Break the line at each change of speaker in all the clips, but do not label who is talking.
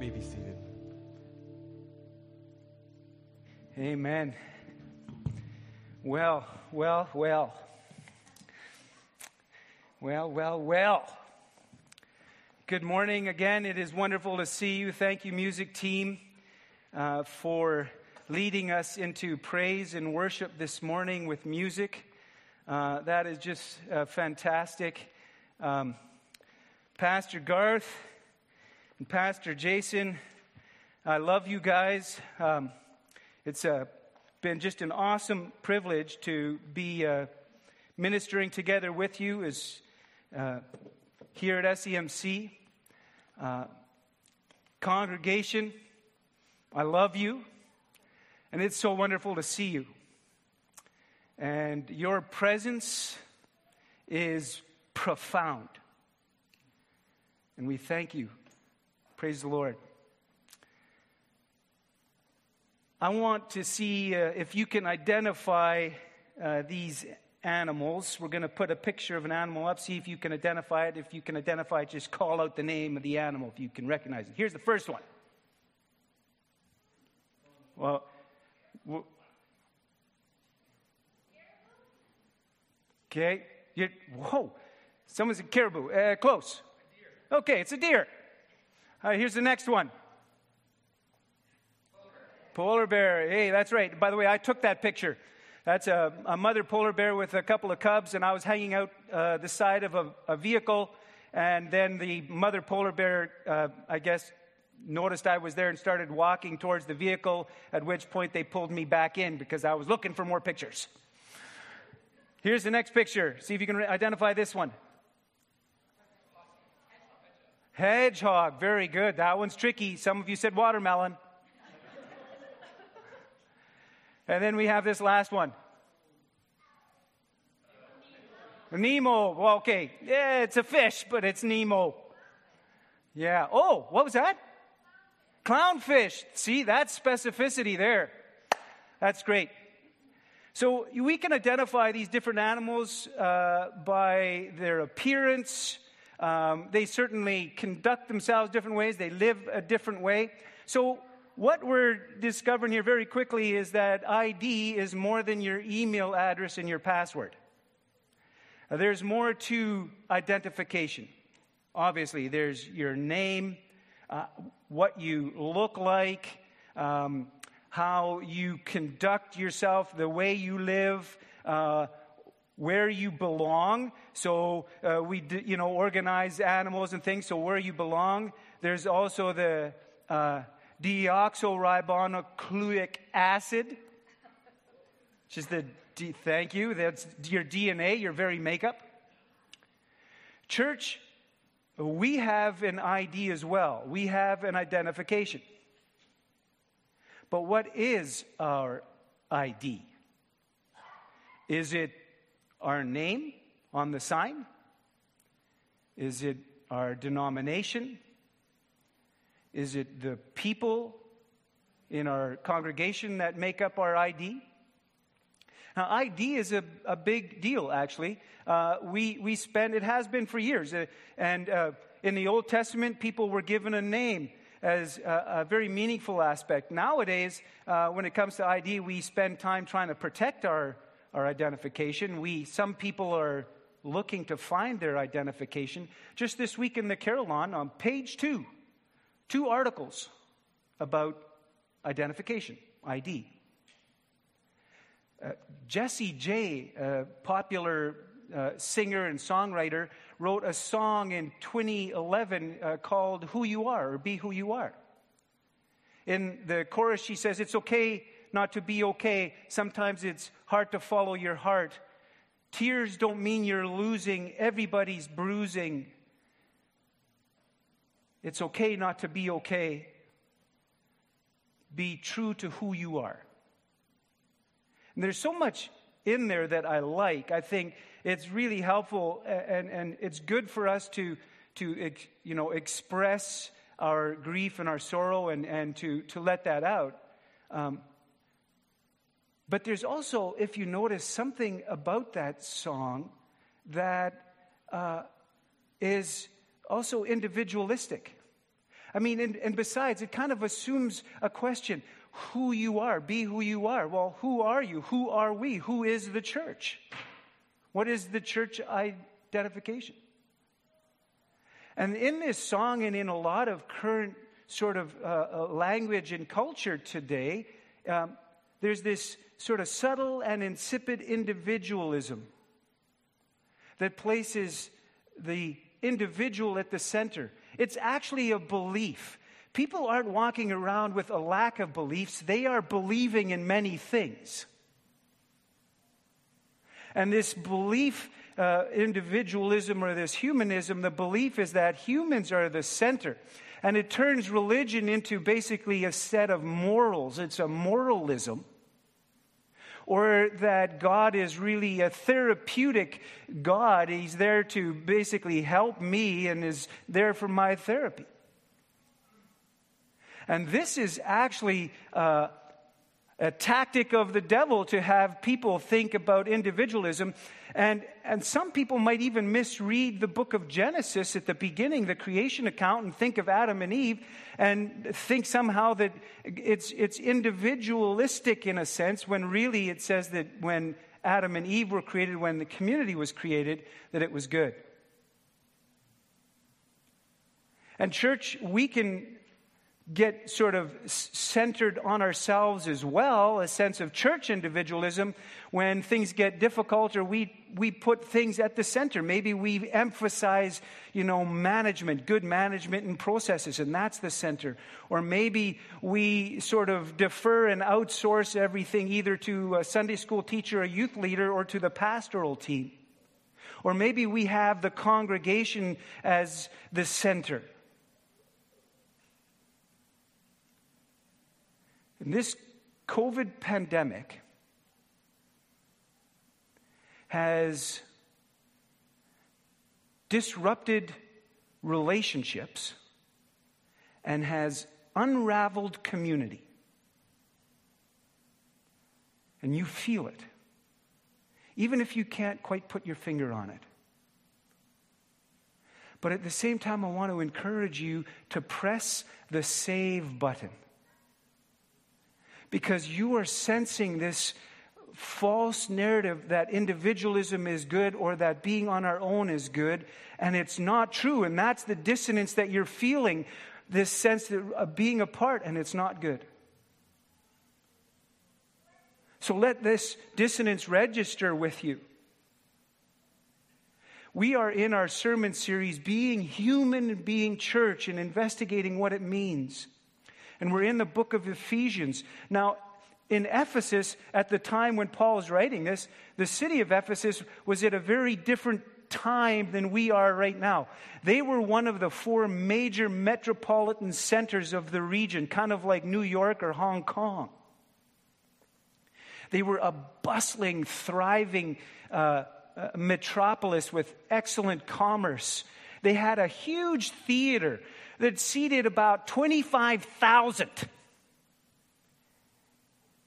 may be seated.
Amen. Well, well, well. Well, well, well. Good morning again. It is wonderful to see you. Thank you, music team, uh, for leading us into praise and worship this morning with music. Uh, that is just uh, fantastic. Um, Pastor Garth Pastor Jason, I love you guys. Um, it's uh, been just an awesome privilege to be uh, ministering together with you as uh, here at SEMC. Uh, congregation, I love you, and it's so wonderful to see you. And your presence is profound. And we thank you. Praise the Lord. I want to see uh, if you can identify uh, these animals. We're going to put a picture of an animal up, see if you can identify it. If you can identify it, just call out the name of the animal if you can recognize it. Here's the first one. Well, okay. You're, whoa. Someone said caribou. Uh, close. Okay, it's a deer. Uh, here's the next one. Polar bear. Hey, that's right. By the way, I took that picture. That's a, a mother polar bear with a couple of cubs, and I was hanging out uh, the side of a, a, vehicle, and then the mother polar bear, uh, I guess, noticed I was there and started walking towards the vehicle, at which point they pulled me back in because I was looking for more pictures. Here's the next picture. See if you can identify this one. Hedgehog, very good. That one's tricky. Some of you said watermelon. and then we have this last one. Nemo. Well, okay. Yeah, it's a fish, but it's Nemo. Yeah. Oh, what was that? Clownfish. See, that's specificity there. That's great. So we can identify these different animals uh, by their appearance. Um, they certainly conduct themselves different ways. They live a different way. So what we're discovering here very quickly is that ID is more than your email address and your password. There's more to identification. Obviously, there's your name, uh, what you look like, um, how you conduct yourself, the way you live, uh, where you belong. So uh, we, you know, organize animals and things. So where you belong. There's also the uh, deoxyribonucleic acid, which is the D, thank you. That's your DNA, your very makeup. Church, we have an ID as well. We have an identification. But what is our ID? Is it our name on the sign? Is it our denomination? Is it the people in our congregation that make up our ID? Now, ID is a, a big deal, actually. Uh, we, we spend, it has been for years. Uh, and uh, in the Old Testament, people were given a name as a, a very meaningful aspect. Nowadays, uh, when it comes to ID, we spend time trying to protect our, our identification. We, some people are looking to find their identification. Just this week in the Carillon, on page two, two articles about identification, ID. Uh, Jessie J, a popular uh, singer and songwriter, wrote a song in 2011 uh, called Who You Are or Be Who You Are. In the chorus, she says, It's okay not to be okay. Sometimes it's hard to follow your heart. Tears don't mean you're losing, everybody's bruising. It's okay not to be okay. Be true to who you are. And there's so much in there that I like. I think it's really helpful and, and it's good for us to, to you know, express our grief and our sorrow and, and to, to let that out. Um, but there's also, if you notice, something about that song that uh, is also individualistic. I mean, and, and besides, it kind of assumes a question who you are. Be who you are. Well, who are you? Who are we? Who is the church? What is the church identification? And in this song and in a lot of current sort of uh, uh, language and culture today, um, there's this sort of subtle and insipid individualism that places the individual at the center. It's actually a belief. People aren't walking around with a lack of beliefs, they are believing in many things. And this belief, uh, individualism or this humanism, the belief is that humans are the center. And it turns religion into basically a set of morals. It's a moralism or that God is really a therapeutic God. He's there to basically help me and is there for my therapy. And this is actually uh, a tactic of the devil to have people think about individualism. And, and some people might even misread the book of Genesis at the beginning, the creation account, and think of Adam and Eve and think somehow that it's, it's individualistic in a sense, when really it says that when Adam and Eve were created, when the community was created, that it was good. And, church, we can get sort of centered on ourselves as well, a sense of church individualism, when things get difficult or we, we put things at the center. Maybe we emphasize, you know, management, good management and processes, and that's the center. Or maybe we sort of defer and outsource everything either to a Sunday school teacher, a youth leader, or to the pastoral team. Or maybe we have the congregation as the center. And this COVID pandemic has disrupted relationships and has unraveled community. And you feel it, even if you can't quite put your finger on it. But at the same time, I want to encourage you to press the save button because you are sensing this false narrative that individualism is good or that being on our own is good, and it's not true. And that's the dissonance that you're feeling this sense of uh, being apart, and it's not good. So let this dissonance register with you. We are in our sermon series, Being Human and Being Church, and investigating what it means and we're in the book of Ephesians. Now, in Ephesus, at the time when Paul is writing this, the city of Ephesus was at a very different time than we are right now. They were one of the four major metropolitan centers of the region, kind of like New York or Hong Kong. They were a bustling, thriving uh, uh, metropolis with excellent commerce. They had a huge theater that seated about 25,000.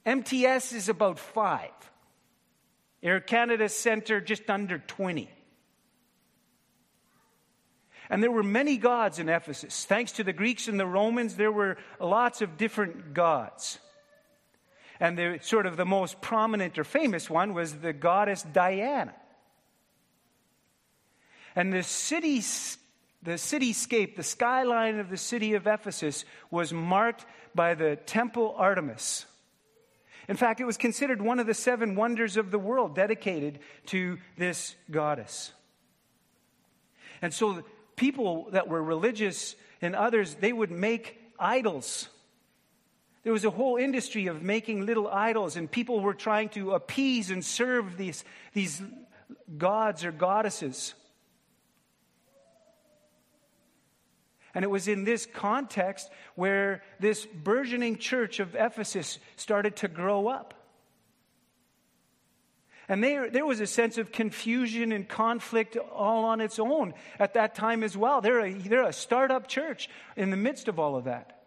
MTS is about five. Air Canada Centre just under 20. And there were many gods in Ephesus. Thanks to the Greeks and the Romans, there were lots of different gods. And the sort of the most prominent or famous one was the goddess Diana. And the city the cityscape, the skyline of the city of Ephesus was marked by the temple Artemis. In fact, it was considered one of the seven wonders of the world dedicated to this goddess. And so people that were religious and others, they would make idols. There was a whole industry of making little idols, and people were trying to appease and serve these, these gods or goddesses. And it was in this context where this burgeoning church of Ephesus started to grow up. And there, there was a sense of confusion and conflict all on its own at that time as well. They're a, they're a startup church in the midst of all of that.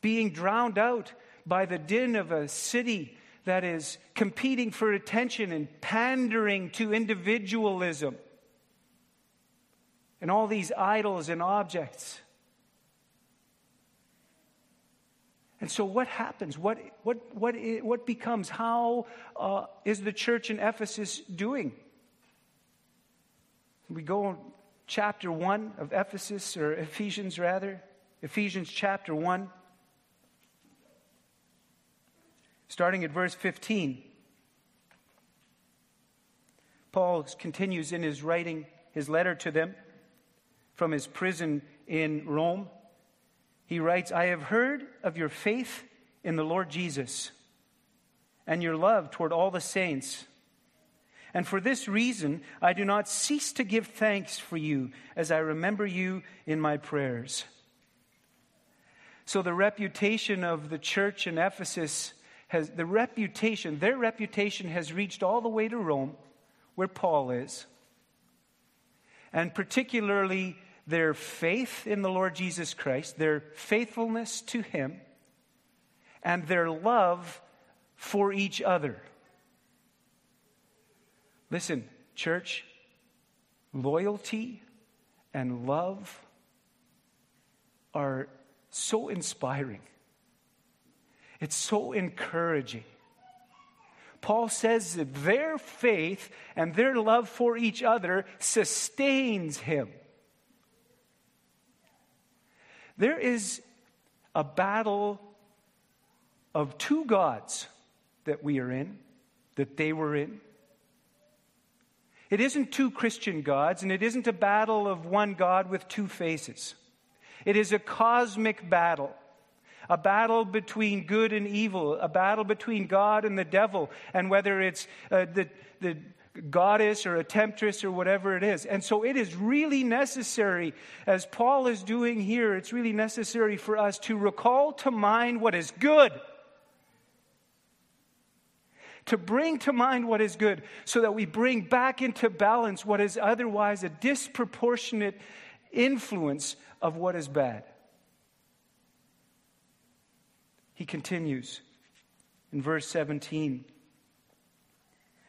Being drowned out by the din of a city that is competing for attention and pandering to individualism. And all these idols and objects. And so, what happens? What, what, what, what becomes? How uh, is the church in Ephesus doing? We go on chapter 1 of Ephesus, or Ephesians rather, Ephesians chapter 1, starting at verse 15. Paul continues in his writing his letter to them from his prison in Rome. He writes, I have heard of your faith in the Lord Jesus and your love toward all the saints. And for this reason, I do not cease to give thanks for you as I remember you in my prayers. So, the reputation of the church in Ephesus has, the reputation, their reputation has reached all the way to Rome, where Paul is. And particularly their faith in the Lord Jesus Christ, their faithfulness to Him, and their love for each other. Listen, church, loyalty and love are so inspiring. It's so encouraging. Paul says that their faith and their love for each other sustains him. There is a battle of two gods that we are in, that they were in. It isn't two Christian gods, and it isn't a battle of one God with two faces. It is a cosmic battle, a battle between good and evil, a battle between God and the devil, and whether it's uh, the, the goddess or a temptress or whatever it is. And so it is really necessary, as Paul is doing here, it's really necessary for us to recall to mind what is good. To bring to mind what is good so that we bring back into balance what is otherwise a disproportionate influence of what is bad. He continues in verse 17.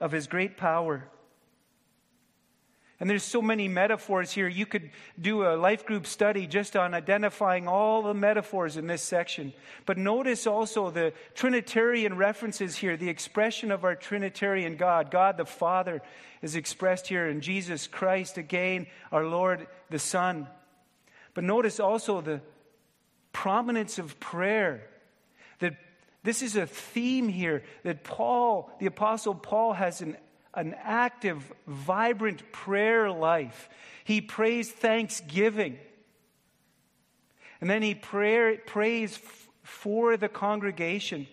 of his great power. And there's so many metaphors here. You could do a life group study just on identifying all the metaphors in this section. But notice also the Trinitarian references here, the expression of our Trinitarian God. God the Father is expressed here in Jesus Christ, again, our Lord the Son. But notice also the prominence of prayer this is a theme here that Paul, the Apostle Paul, has an, an active, vibrant prayer life. He prays thanksgiving. And then he pray, prays for the congregation.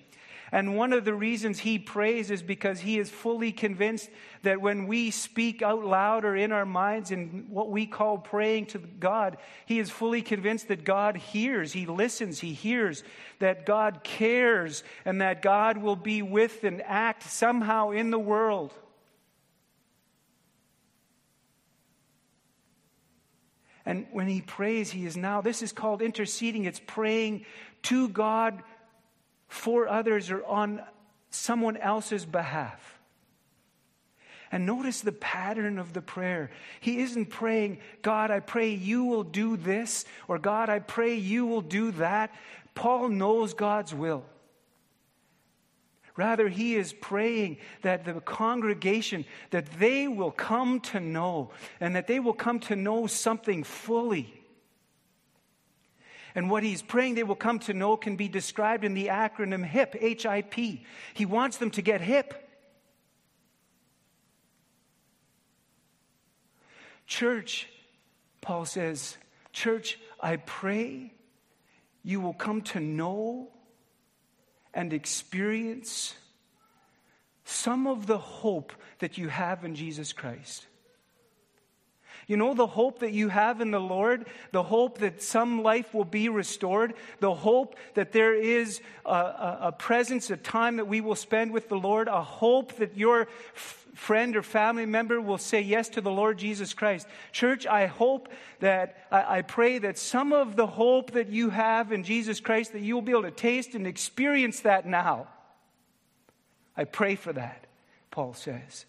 And one of the reasons he prays is because he is fully convinced that when we speak out loud or in our minds in what we call praying to God, he is fully convinced that God hears, he listens, he hears, that God cares, and that God will be with and act somehow in the world. And when he prays, he is now, this is called interceding. It's praying to God for others or on someone else's behalf. And notice the pattern of the prayer. He isn't praying, God, I pray you will do this, or God, I pray you will do that. Paul knows God's will. Rather, he is praying that the congregation, that they will come to know, and that they will come to know something fully. And what he's praying they will come to know can be described in the acronym HIP, H I P. He wants them to get hip. Church, Paul says, Church, I pray you will come to know and experience some of the hope that you have in Jesus Christ. You know the hope that you have in the Lord, the hope that some life will be restored, the hope that there is a, a, a presence, a time that we will spend with the Lord, a hope that your f- friend or family member will say yes to the Lord Jesus Christ. Church, I hope that, I, I pray that some of the hope that you have in Jesus Christ, that you will be able to taste and experience that now. I pray for that, Paul says.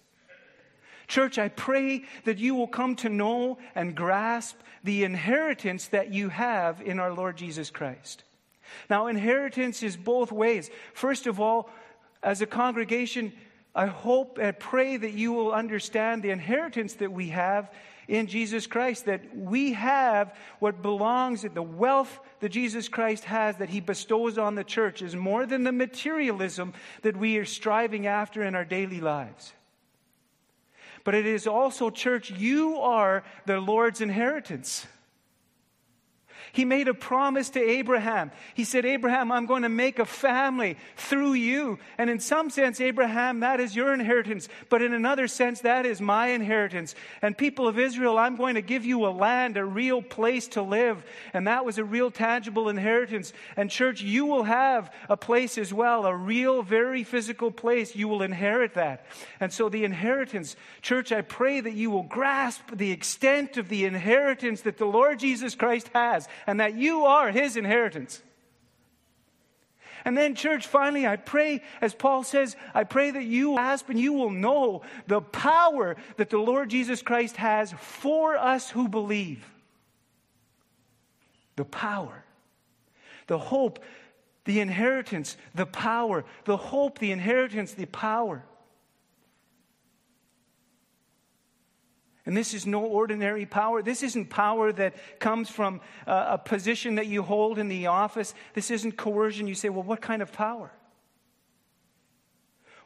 Church, I pray that you will come to know and grasp the inheritance that you have in our Lord Jesus Christ. Now, inheritance is both ways. First of all, as a congregation, I hope and pray that you will understand the inheritance that we have in Jesus Christ, that we have what belongs, in the wealth that Jesus Christ has that he bestows on the church is more than the materialism that we are striving after in our daily lives but it is also, church, you are the Lord's inheritance. He made a promise to Abraham. He said, Abraham, I'm going to make a family through you. And in some sense, Abraham, that is your inheritance. But in another sense, that is my inheritance. And people of Israel, I'm going to give you a land, a real place to live. And that was a real tangible inheritance. And church, you will have a place as well, a real, very physical place. You will inherit that. And so the inheritance, church, I pray that you will grasp the extent of the inheritance that the Lord Jesus Christ has and that you are his inheritance. And then, church, finally, I pray, as Paul says, I pray that you ask and you will know the power that the Lord Jesus Christ has for us who believe. The power, the hope, the inheritance, the power, the hope, the inheritance, the power. And this is no ordinary power. This isn't power that comes from a, a position that you hold in the office. This isn't coercion. You say, well, what kind of power?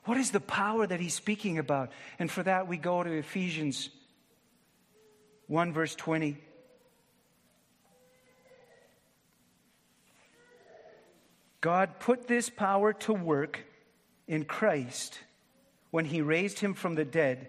What is the power that he's speaking about? And for that, we go to Ephesians 1, verse 20. God put this power to work in Christ when he raised him from the dead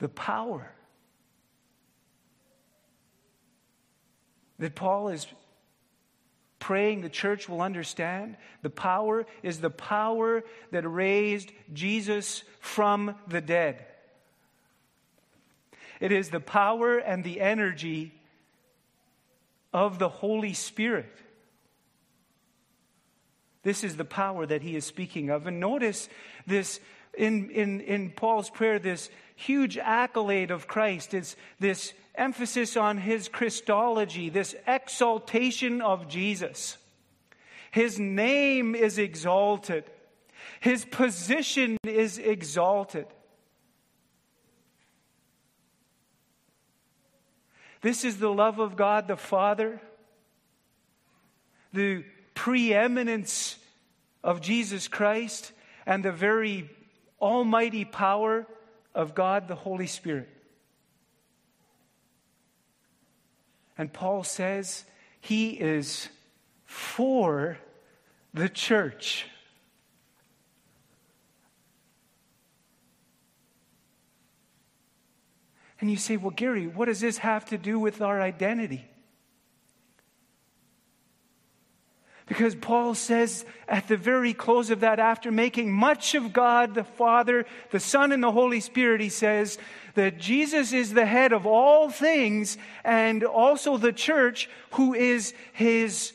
The power that Paul is praying the church will understand. The power is the power that raised Jesus from the dead. It is the power and the energy of the Holy Spirit. This is the power that he is speaking of. And notice this in, in, in Paul's prayer, this huge accolade of Christ. It's this emphasis on his Christology, this exaltation of Jesus. His name is exalted, his position is exalted. This is the love of God the Father, the preeminence of Jesus Christ, and the very almighty power of God the Holy Spirit. And Paul says he is for the church. And you say, well, Gary, what does this have to do with our identity? Because Paul says at the very close of that, after making much of God the Father, the Son, and the Holy Spirit, he says that Jesus is the head of all things and also the church, who is his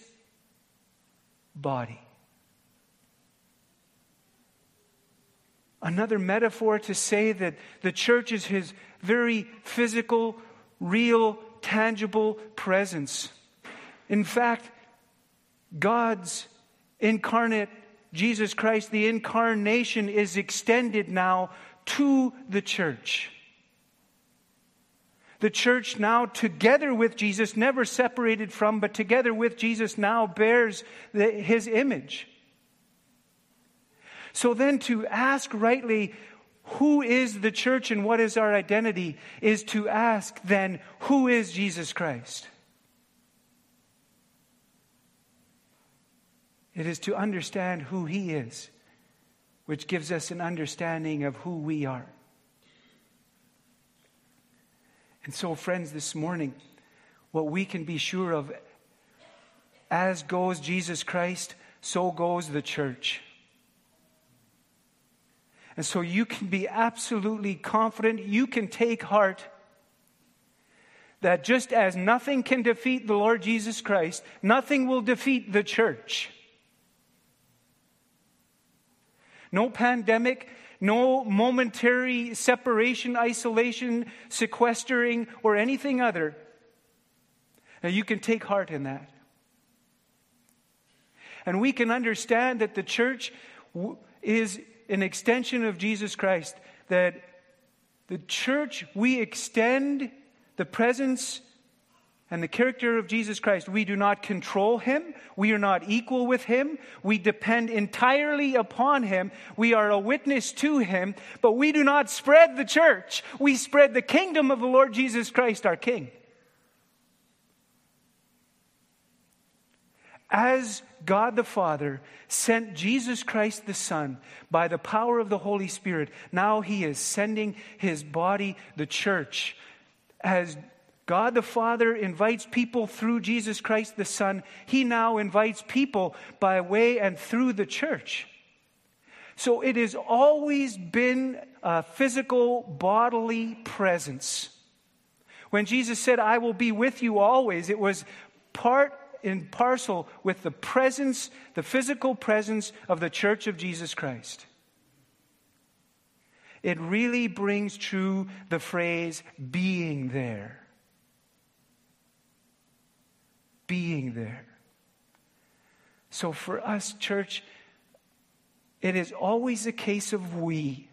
body. Another metaphor to say that the church is his very physical, real, tangible presence. In fact, God's incarnate Jesus Christ, the incarnation is extended now to the church. The church now, together with Jesus, never separated from, but together with Jesus, now bears the, his image. So then, to ask rightly, who is the church and what is our identity, is to ask then, who is Jesus Christ? It is to understand who he is, which gives us an understanding of who we are. And so, friends, this morning, what we can be sure of as goes Jesus Christ, so goes the church. And so you can be absolutely confident, you can take heart that just as nothing can defeat the Lord Jesus Christ, nothing will defeat the church. No pandemic, no momentary separation, isolation, sequestering, or anything other. Now you can take heart in that. And we can understand that the church is an extension of Jesus Christ, that the church, we extend the presence and the character of Jesus Christ. We do not control him. We are not equal with him. We depend entirely upon him. We are a witness to him, but we do not spread the church. We spread the kingdom of the Lord Jesus Christ, our King. As God the Father sent Jesus Christ the Son by the power of the Holy Spirit, now he is sending his body, the church, as God the Father invites people through Jesus Christ the Son. He now invites people by way and through the church. So it has always been a physical, bodily presence. When Jesus said, I will be with you always, it was part and parcel with the presence, the physical presence of the church of Jesus Christ. It really brings true the phrase being there being there. So for us, church, it is always a case of we.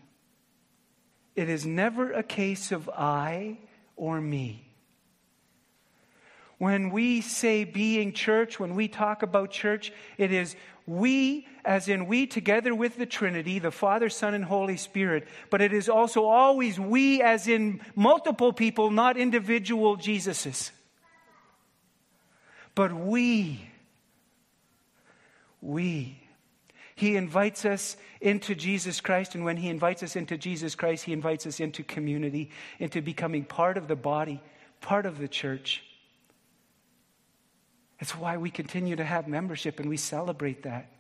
It is never a case of I or me. When we say being church, when we talk about church, it is we, as in we together with the Trinity, the Father, Son, and Holy Spirit, but it is also always we, as in multiple people, not individual Jesuses. But we, we, he invites us into Jesus Christ, and when He invites us into Jesus Christ, He invites us into community, into becoming part of the body, part of the church. That's why we continue to have membership and we celebrate that.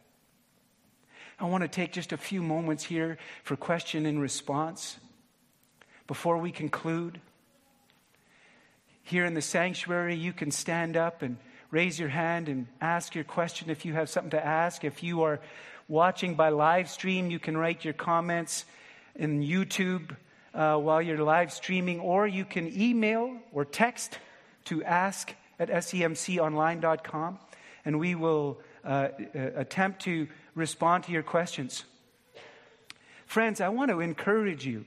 I want to take just a few moments here for question and response before we conclude. Here in the sanctuary, you can stand up and raise your hand and ask your question if you have something to ask. If you are watching by live stream, you can write your comments in YouTube uh, while you're live streaming, or you can email or text to ask at semconline.com, and we will uh, uh, attempt to respond to your questions. Friends, I want to encourage you.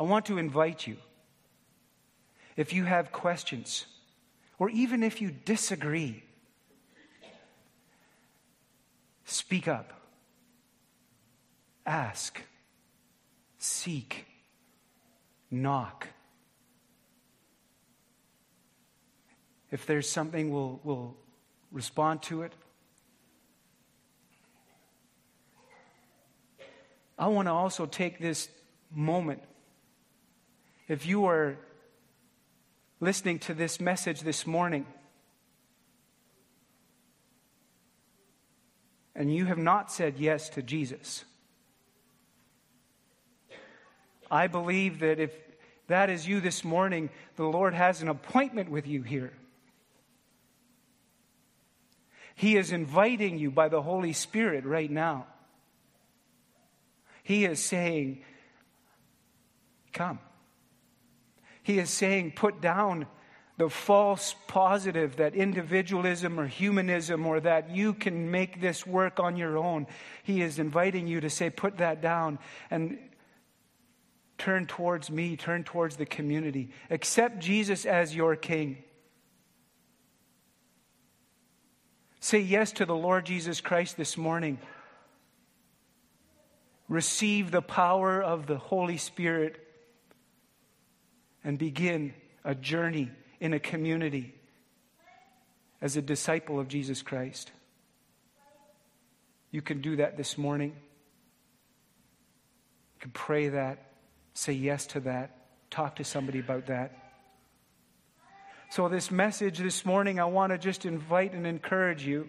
I want to invite you. If you have questions, or even if you disagree, speak up, ask, seek, knock. If there's something, we'll, we'll respond to it. I want to also take this moment. If you are listening to this message this morning and you have not said yes to Jesus, I believe that if that is you this morning, the Lord has an appointment with you here. He is inviting you by the Holy Spirit right now. He is saying, Come. He is saying, put down the false positive that individualism or humanism or that you can make this work on your own. He is inviting you to say, put that down and Turn towards me, turn towards the community. Accept Jesus as your King. Say yes to the Lord Jesus Christ this morning. Receive the power of the Holy Spirit and begin a journey in a community as a disciple of Jesus Christ. You can do that this morning. You can pray that, say yes to that, talk to somebody about that. So, this message this morning, I want to just invite and encourage you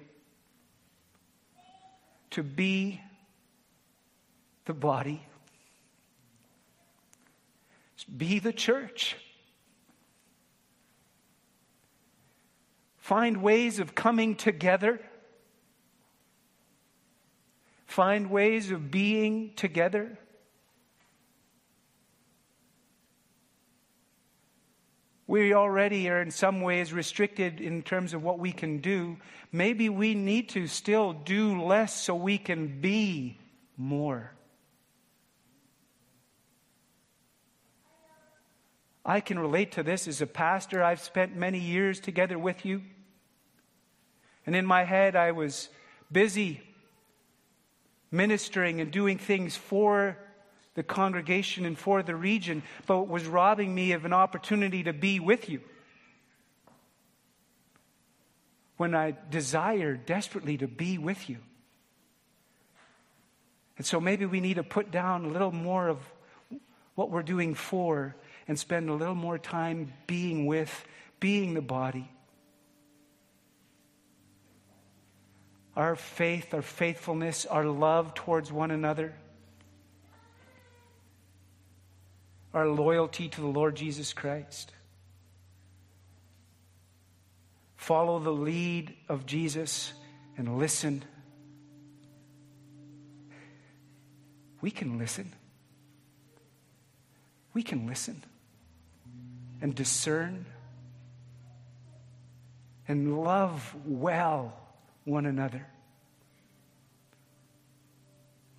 to be the body, be the church. Find ways of coming together. Find ways of being together. We already are in some ways restricted in terms of what we can do. Maybe we need to still do less so we can be more. I can relate to this as a pastor. I've spent many years together with you. And in my head, I was busy ministering and doing things for the congregation and for the region, but was robbing me of an opportunity to be with you. When I desire desperately to be with you. And so maybe we need to put down a little more of what we're doing for and spend a little more time being with, being the body. our faith, our faithfulness, our love towards one another, our loyalty to the Lord Jesus Christ. Follow the lead of Jesus and listen. We can listen. We can listen and discern and love well one another.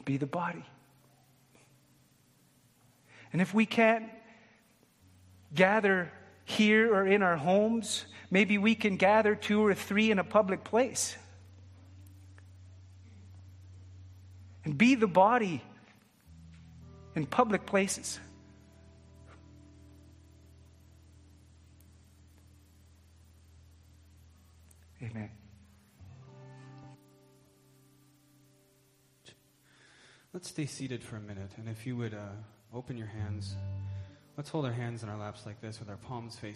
Be the body. And if we can't gather here or in our homes, maybe we can gather two or three in a public place. And be the body in public places. Amen.
Let's stay seated for a minute, and if you would uh, open your hands, let's hold our hands in our laps like this with our palms facing.